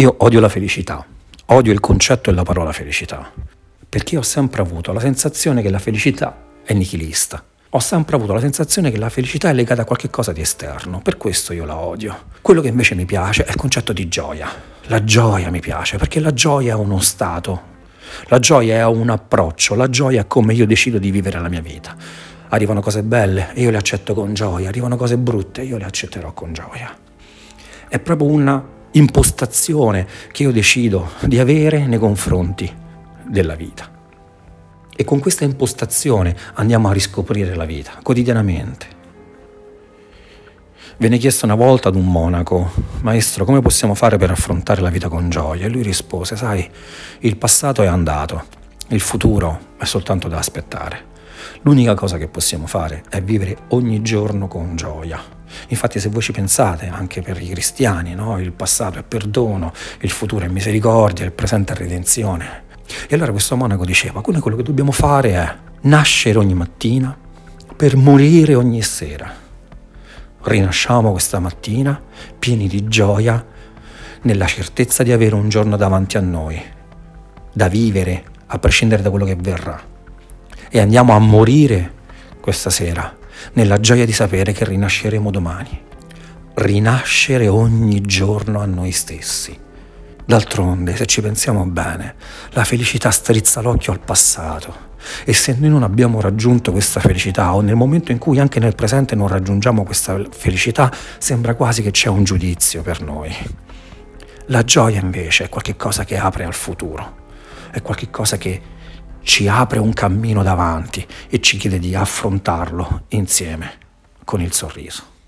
Io odio la felicità, odio il concetto e la parola felicità, perché ho sempre avuto la sensazione che la felicità è nichilista. Ho sempre avuto la sensazione che la felicità è legata a qualcosa di esterno, per questo io la odio. Quello che invece mi piace è il concetto di gioia. La gioia mi piace, perché la gioia è uno stato, la gioia è un approccio, la gioia è come io decido di vivere la mia vita. Arrivano cose belle e io le accetto con gioia, arrivano cose brutte e io le accetterò con gioia. È proprio una impostazione che io decido di avere nei confronti della vita. E con questa impostazione andiamo a riscoprire la vita quotidianamente. Venne chiesto una volta ad un monaco, maestro, come possiamo fare per affrontare la vita con gioia? E lui rispose, sai, il passato è andato, il futuro è soltanto da aspettare. L'unica cosa che possiamo fare è vivere ogni giorno con gioia. Infatti se voi ci pensate, anche per i cristiani, no? il passato è perdono, il futuro è misericordia, il presente è redenzione. E allora questo monaco diceva, quello che dobbiamo fare è nascere ogni mattina per morire ogni sera. Rinasciamo questa mattina pieni di gioia, nella certezza di avere un giorno davanti a noi, da vivere a prescindere da quello che verrà. E andiamo a morire questa sera nella gioia di sapere che rinasceremo domani. Rinascere ogni giorno a noi stessi. D'altronde, se ci pensiamo bene, la felicità strizza l'occhio al passato. E se noi non abbiamo raggiunto questa felicità, o nel momento in cui anche nel presente non raggiungiamo questa felicità, sembra quasi che c'è un giudizio per noi. La gioia invece è qualcosa che apre al futuro, è qualcosa che ci apre un cammino davanti e ci chiede di affrontarlo insieme con il sorriso.